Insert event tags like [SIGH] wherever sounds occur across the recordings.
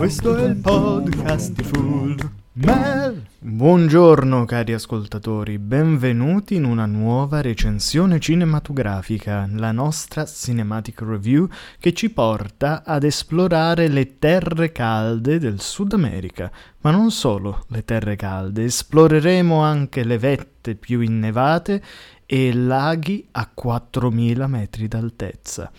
Questo è il podcast di Full Mel. Buongiorno cari ascoltatori, benvenuti in una nuova recensione cinematografica, la nostra Cinematic Review che ci porta ad esplorare le terre calde del Sud America. Ma non solo le terre calde, esploreremo anche le vette più innevate e laghi a 4000 metri d'altezza.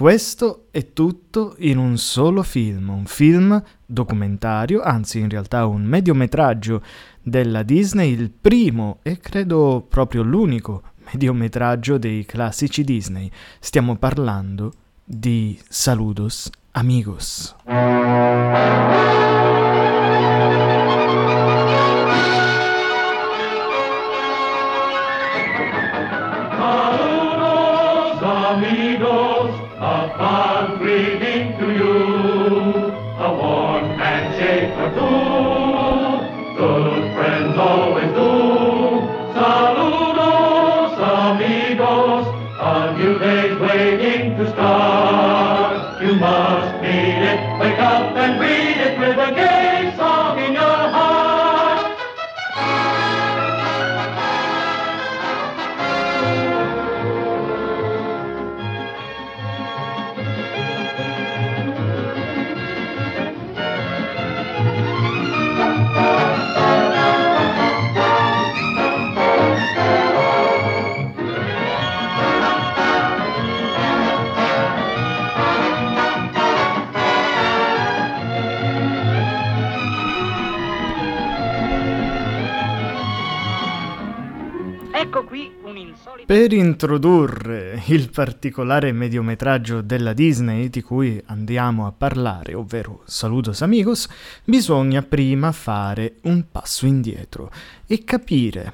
Questo è tutto in un solo film, un film documentario, anzi in realtà un mediometraggio della Disney, il primo e credo proprio l'unico mediometraggio dei classici Disney. Stiamo parlando di Saludos Amigos. Per introdurre il particolare mediometraggio della Disney di cui andiamo a parlare, ovvero Saludos Amigos, bisogna prima fare un passo indietro e capire,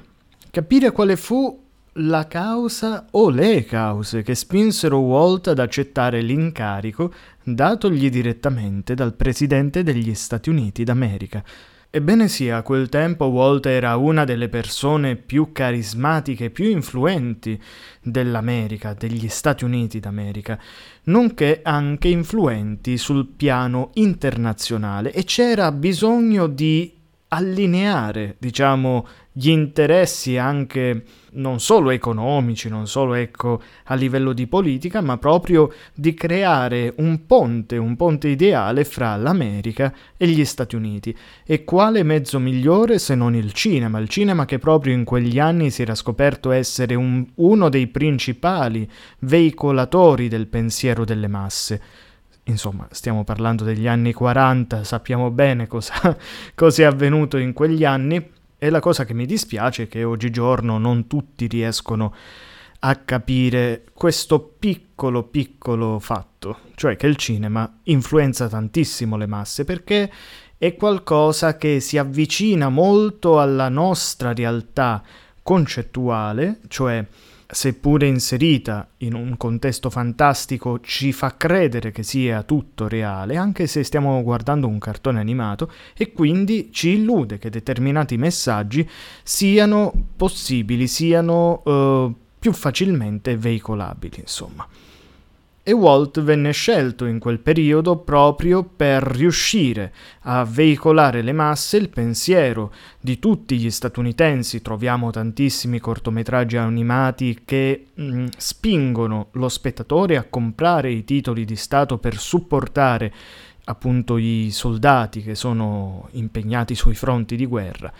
capire quale fu la causa o le cause che spinsero Walt ad accettare l'incarico datogli direttamente dal Presidente degli Stati Uniti d'America. Ebbene sì, a quel tempo Walt era una delle persone più carismatiche, più influenti dell'America, degli Stati Uniti d'America, nonché anche influenti sul piano internazionale e c'era bisogno di allineare, diciamo, gli interessi anche non solo economici, non solo ecco a livello di politica, ma proprio di creare un ponte, un ponte ideale fra l'America e gli Stati Uniti. E quale mezzo migliore se non il cinema? Il cinema che proprio in quegli anni si era scoperto essere un, uno dei principali veicolatori del pensiero delle masse. Insomma, stiamo parlando degli anni 40, sappiamo bene cosa, [LAUGHS] cosa è avvenuto in quegli anni e la cosa che mi dispiace è che oggigiorno non tutti riescono a capire questo piccolo piccolo fatto, cioè che il cinema influenza tantissimo le masse perché è qualcosa che si avvicina molto alla nostra realtà concettuale, cioè seppure inserita in un contesto fantastico, ci fa credere che sia tutto reale, anche se stiamo guardando un cartone animato, e quindi ci illude che determinati messaggi siano possibili, siano uh, più facilmente veicolabili, insomma e Walt venne scelto in quel periodo proprio per riuscire a veicolare le masse il pensiero di tutti gli statunitensi. Troviamo tantissimi cortometraggi animati che mh, mm, spingono lo spettatore a comprare i titoli di Stato per supportare appunto i soldati che sono impegnati sui fronti di guerra.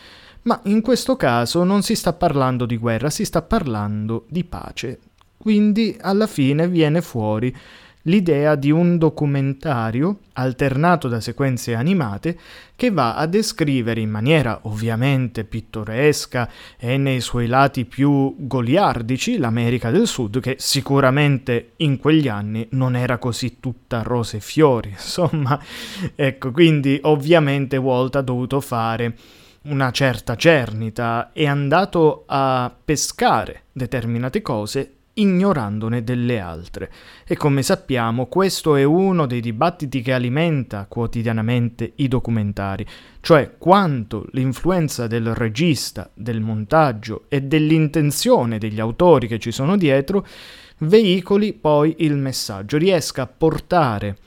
Ma in questo caso non si sta parlando di guerra, si sta parlando di pace, quindi alla fine viene fuori l'idea di un documentario alternato da sequenze animate che va a descrivere in maniera ovviamente pittoresca e nei suoi lati più goliardici l'America del Sud che sicuramente in quegli anni non era così tutta rose e fiori [LAUGHS] insomma. Ecco quindi ovviamente Walt ha dovuto fare una certa cernita è andato a pescare determinate cose ignorandone delle altre. E come sappiamo questo è uno dei dibattiti che alimenta quotidianamente i documentari, cioè quanto l'influenza del regista, del montaggio e dell'intenzione degli autori che ci sono dietro veicoli poi il messaggio, riesca a portare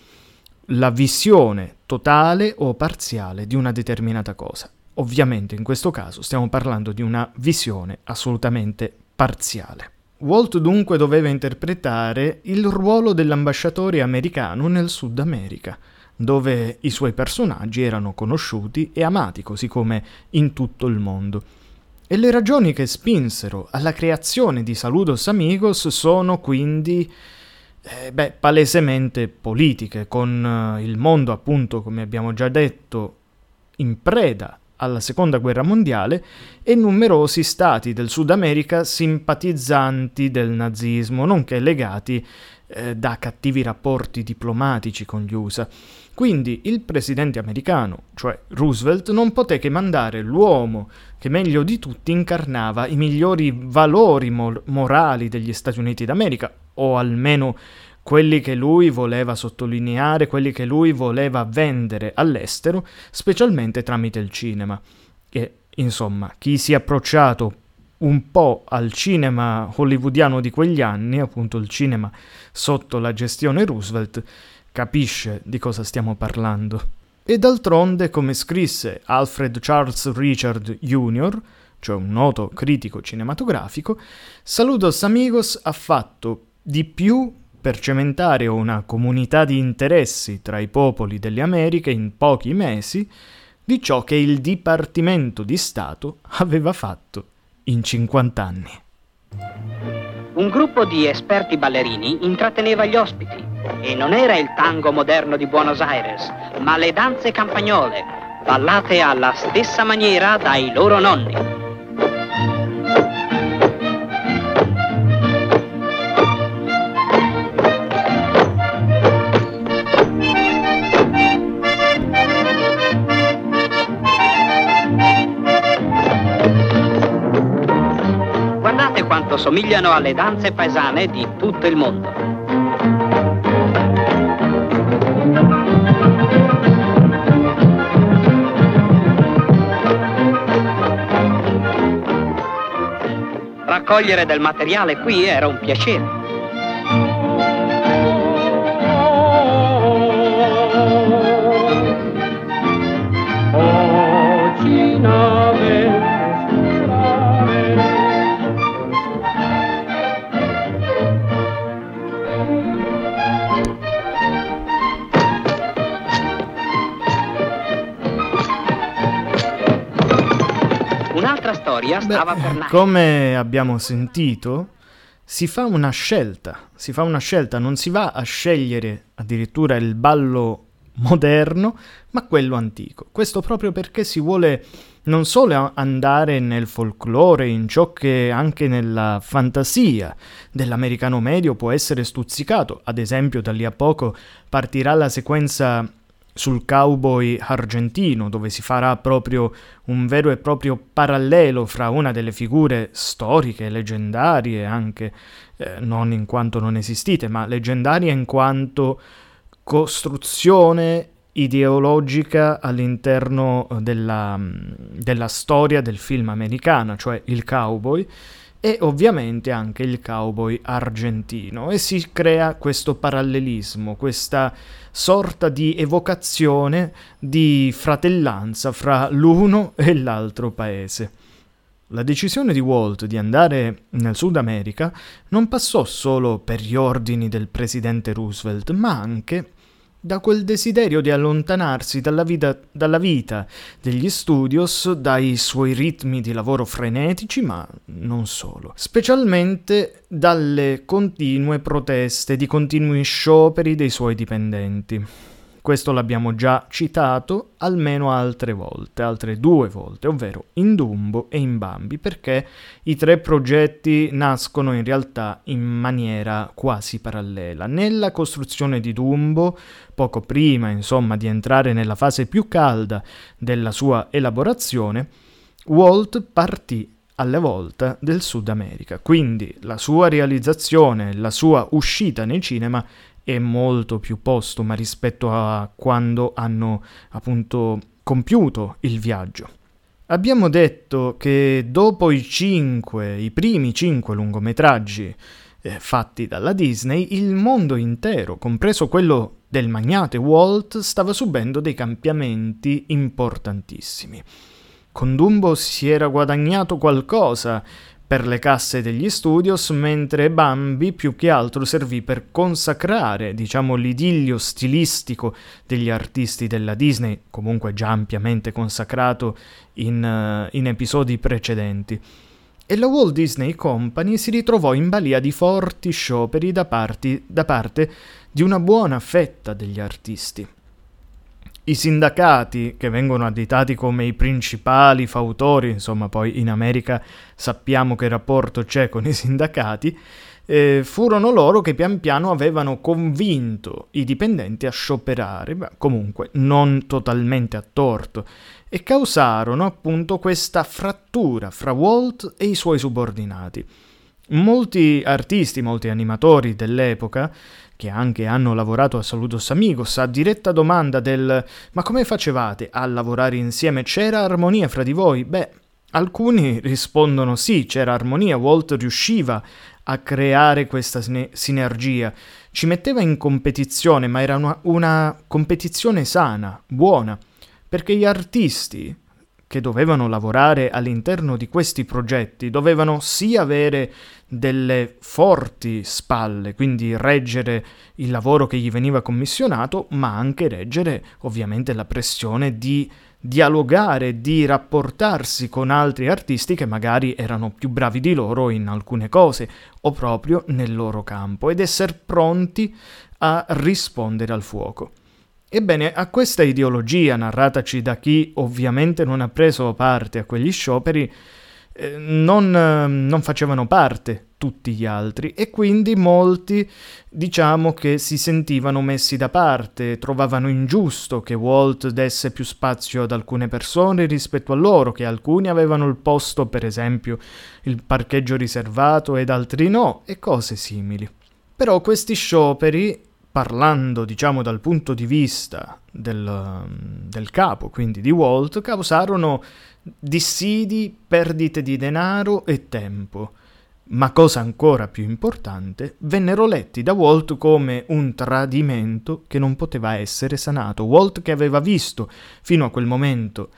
la visione totale o parziale di una determinata cosa. Ovviamente in questo caso stiamo parlando di una visione assolutamente parziale. Walt dunque doveva interpretare il ruolo dell'ambasciatore americano nel Sud America, dove i suoi personaggi erano conosciuti e amati, così come in tutto il mondo. E le ragioni che spinsero alla creazione di Saludos Amigos sono quindi eh, beh, palesemente politiche, con eh, il mondo appunto, come abbiamo già detto, in preda alla seconda guerra mondiale e numerosi stati del Sud America simpatizzanti del nazismo, nonché legati eh, da cattivi rapporti diplomatici con gli USA. Quindi il presidente americano, cioè Roosevelt, non poté che mandare l'uomo che meglio di tutti incarnava i migliori valori mor- morali degli Stati Uniti d'America, o almeno quelli che lui voleva sottolineare, quelli che lui voleva vendere all'estero, specialmente tramite il cinema. E, insomma, chi si è approcciato un po' al cinema hollywoodiano di quegli anni, appunto il cinema sotto la gestione Roosevelt, capisce di cosa stiamo parlando. E d'altronde, come scrisse Alfred Charles Richard Jr., cioè un noto critico cinematografico, Saludos Amigos ha fatto di più per cementare una comunità di interessi tra i popoli delle Americhe in pochi mesi di ciò che il Dipartimento di Stato aveva fatto in 50 anni. Un gruppo di esperti ballerini intratteneva gli ospiti e non era il tango moderno di Buenos Aires, ma le danze campagnole, ballate alla stessa maniera dai loro nonni. Quanto somigliano alle danze paesane di tutto il mondo. Raccogliere del materiale qui era un piacere. Storia stava Beh, per nascere. Come abbiamo sentito, si fa una scelta, si fa una scelta, non si va a scegliere addirittura il ballo moderno, ma quello antico. Questo proprio perché si vuole non solo andare nel folklore, in ciò che anche nella fantasia dell'americano medio può essere stuzzicato, ad esempio da lì a poco partirà la sequenza sul cowboy argentino, dove si farà proprio un vero e proprio parallelo fra una delle figure storiche, leggendarie anche, eh, non in quanto non esistite, ma leggendarie in quanto costruzione ideologica all'interno della, della storia del film americano, cioè il cowboy, e ovviamente anche il cowboy argentino e si crea questo parallelismo, questa sorta di evocazione di fratellanza fra l'uno [LAUGHS] e l'altro paese. La decisione di Walt di andare nel Sud America non passò solo per gli ordini del presidente Roosevelt, ma anche da quel desiderio di allontanarsi dalla vita, dalla vita, degli studios, dai suoi ritmi di lavoro frenetici, ma non solo, specialmente dalle continue proteste, di continui scioperi dei suoi dipendenti. Questo l'abbiamo già citato almeno altre volte, altre due volte, ovvero in Dumbo e in Bambi, perché i tre progetti nascono in realtà in maniera quasi parallela. Nella costruzione di Dumbo, poco prima, insomma, di entrare nella fase più calda della sua elaborazione, Walt partì alle volte del Sud America, quindi la sua realizzazione, la sua uscita nei cinema è molto più postuma rispetto a quando hanno appunto compiuto il viaggio. Abbiamo detto che dopo i cinque, i primi cinque lungometraggi eh, fatti dalla Disney, il mondo intero, compreso quello del magnate Walt stava subendo dei cambiamenti importantissimi. Con Dumbo si era guadagnato qualcosa per le casse degli studios, mentre Bambi più che altro servì per consacrare, diciamo, l'idillio stilistico degli artisti della Disney, comunque già ampiamente consacrato in, uh, in episodi precedenti. E la Walt Disney Company si ritrovò in balia di forti scioperi da, parti, da parte di una buona fetta degli artisti. I sindacati, che vengono additati come i principali fautori, insomma poi in America sappiamo che rapporto c'è con i [LAUGHS] sindacati, eh, furono loro che pian piano avevano convinto i dipendenti a scioperare, beh, comunque non totalmente a torto, e causarono appunto questa frattura fra Walt e i suoi subordinati. Molti artisti, molti animatori dell'epoca che anche hanno lavorato a Saludos Amigos, a diretta domanda del ma come facevate a lavorare insieme? C'era armonia fra di voi? Beh, alcuni [LAUGHS] rispondono sì, c'era armonia, Walt riusciva a creare questa sinergia, ci metteva in competizione, ma era una, una competizione sana, buona, perché gli artisti che dovevano lavorare all'interno di questi progetti dovevano sì avere delle forti spalle, quindi reggere il lavoro che gli veniva commissionato, ma anche reggere ovviamente la pressione di dialogare, di rapportarsi con altri artisti che magari erano più bravi di loro in alcune cose o proprio nel loro campo ed essere pronti a rispondere al fuoco. Ebbene, a questa ideologia narrataci da chi ovviamente non ha preso parte a quegli scioperi, eh, non, eh, non facevano parte tutti gli altri e quindi molti diciamo che si sentivano messi da parte, trovavano ingiusto che Walt desse più spazio ad alcune persone rispetto a loro, che alcuni avevano il posto, per esempio il parcheggio riservato ed altri no, e cose simili. Però questi scioperi parlando diciamo dal punto di vista del, del, capo, quindi di Walt, causarono dissidi, perdite di denaro e tempo. Ma cosa ancora più importante, vennero letti da Walt come un tradimento che non poteva essere sanato. Walt che aveva visto fino a quel momento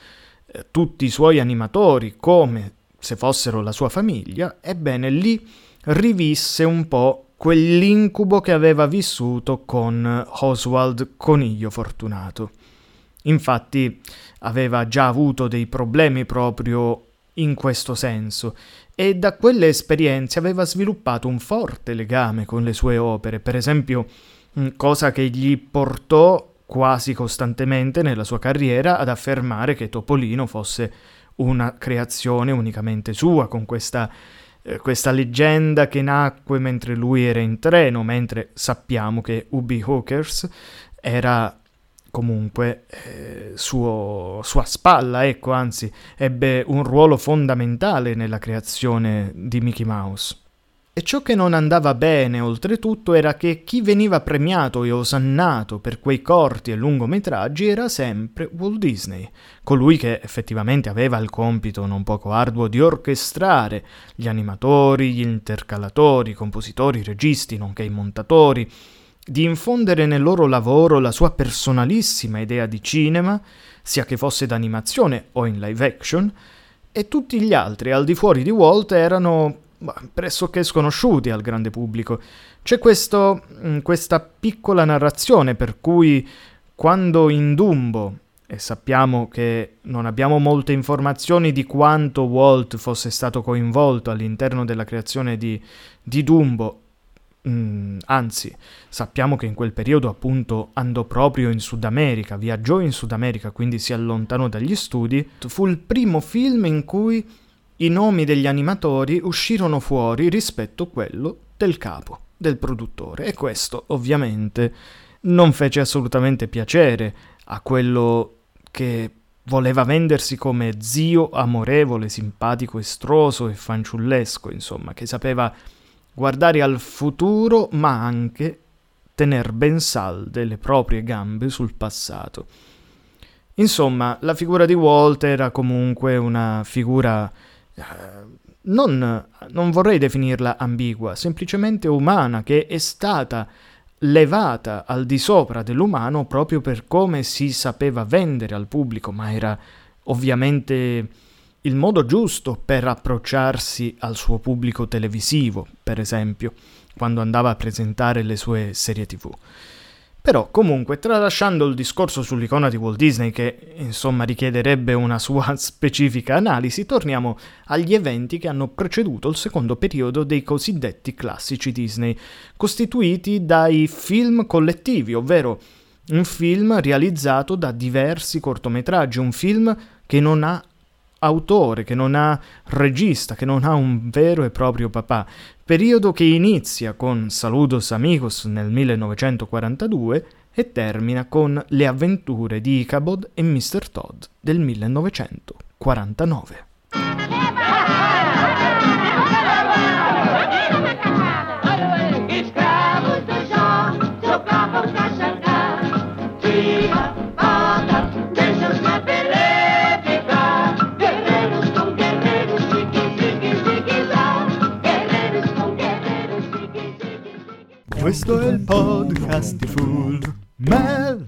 eh, tutti i suoi animatori come se fossero la sua famiglia, ebbene lì rivisse un po' quell'incubo che aveva vissuto con Oswald Coniglio Fortunato. Infatti aveva già avuto dei problemi proprio in questo senso e da quelle esperienze aveva sviluppato un forte legame con le sue opere, per esempio cosa che gli portò quasi costantemente nella sua carriera ad affermare che Topolino fosse una creazione unicamente sua, con questa eh, questa leggenda che nacque mentre lui era in treno, mentre sappiamo che Ubi Hawkers era comunque eh, suo, sua spalla, ecco, anzi, ebbe un ruolo fondamentale nella creazione di Mickey Mouse. E ciò che non andava bene, oltretutto, era che chi veniva premiato e osannato per quei corti e lungometraggi era sempre Walt Disney, colui che effettivamente aveva il compito non poco arduo di orchestrare gli animatori, gli intercalatori, i compositori, i registi, nonché i montatori, di infondere nel loro lavoro la sua personalissima idea di cinema, sia che fosse d'animazione o in live action, e tutti gli altri al di fuori di Walt erano pressoché sconosciuti al grande pubblico. C'è questo, mm, questa piccola narrazione per cui quando in Dumbo, e sappiamo che non abbiamo molte informazioni di quanto Walt fosse stato coinvolto all'interno della creazione di, di Dumbo, Mm, anzi, sappiamo che in quel periodo appunto andò proprio in Sud America, viaggiò in Sud America, quindi si allontanò dagli studi. Fu il primo film in cui i nomi degli animatori uscirono fuori rispetto a quello del capo, del produttore, e questo ovviamente non fece assolutamente piacere a quello che voleva vendersi come zio amorevole, simpatico, estroso e fanciullesco, insomma, che sapeva guardare al futuro ma anche tener ben salde le proprie gambe sul passato. Insomma, la figura di Walt era comunque una figura non, non vorrei definirla ambigua, semplicemente umana, che è stata levata al di sopra dell'umano proprio per come si sapeva vendere al pubblico, ma era ovviamente il modo giusto per approcciarsi al suo pubblico televisivo, per esempio, quando andava a presentare le sue serie tv. Però comunque, tralasciando il discorso sull'icona di Walt Disney, che insomma richiederebbe una sua [LAUGHS] specifica analisi, torniamo agli eventi che hanno preceduto il secondo periodo dei cosiddetti classici Disney, costituiti dai film collettivi, ovvero un film realizzato da diversi cortometraggi, un film che non ha autore, che non ha regista, che non ha un vero e proprio papà. Periodo che inizia con Saludos Amigos nel 1942 e termina con Le avventure di Ichabod e Mr. Todd del 1949. Questo è il podcast di Full Mel.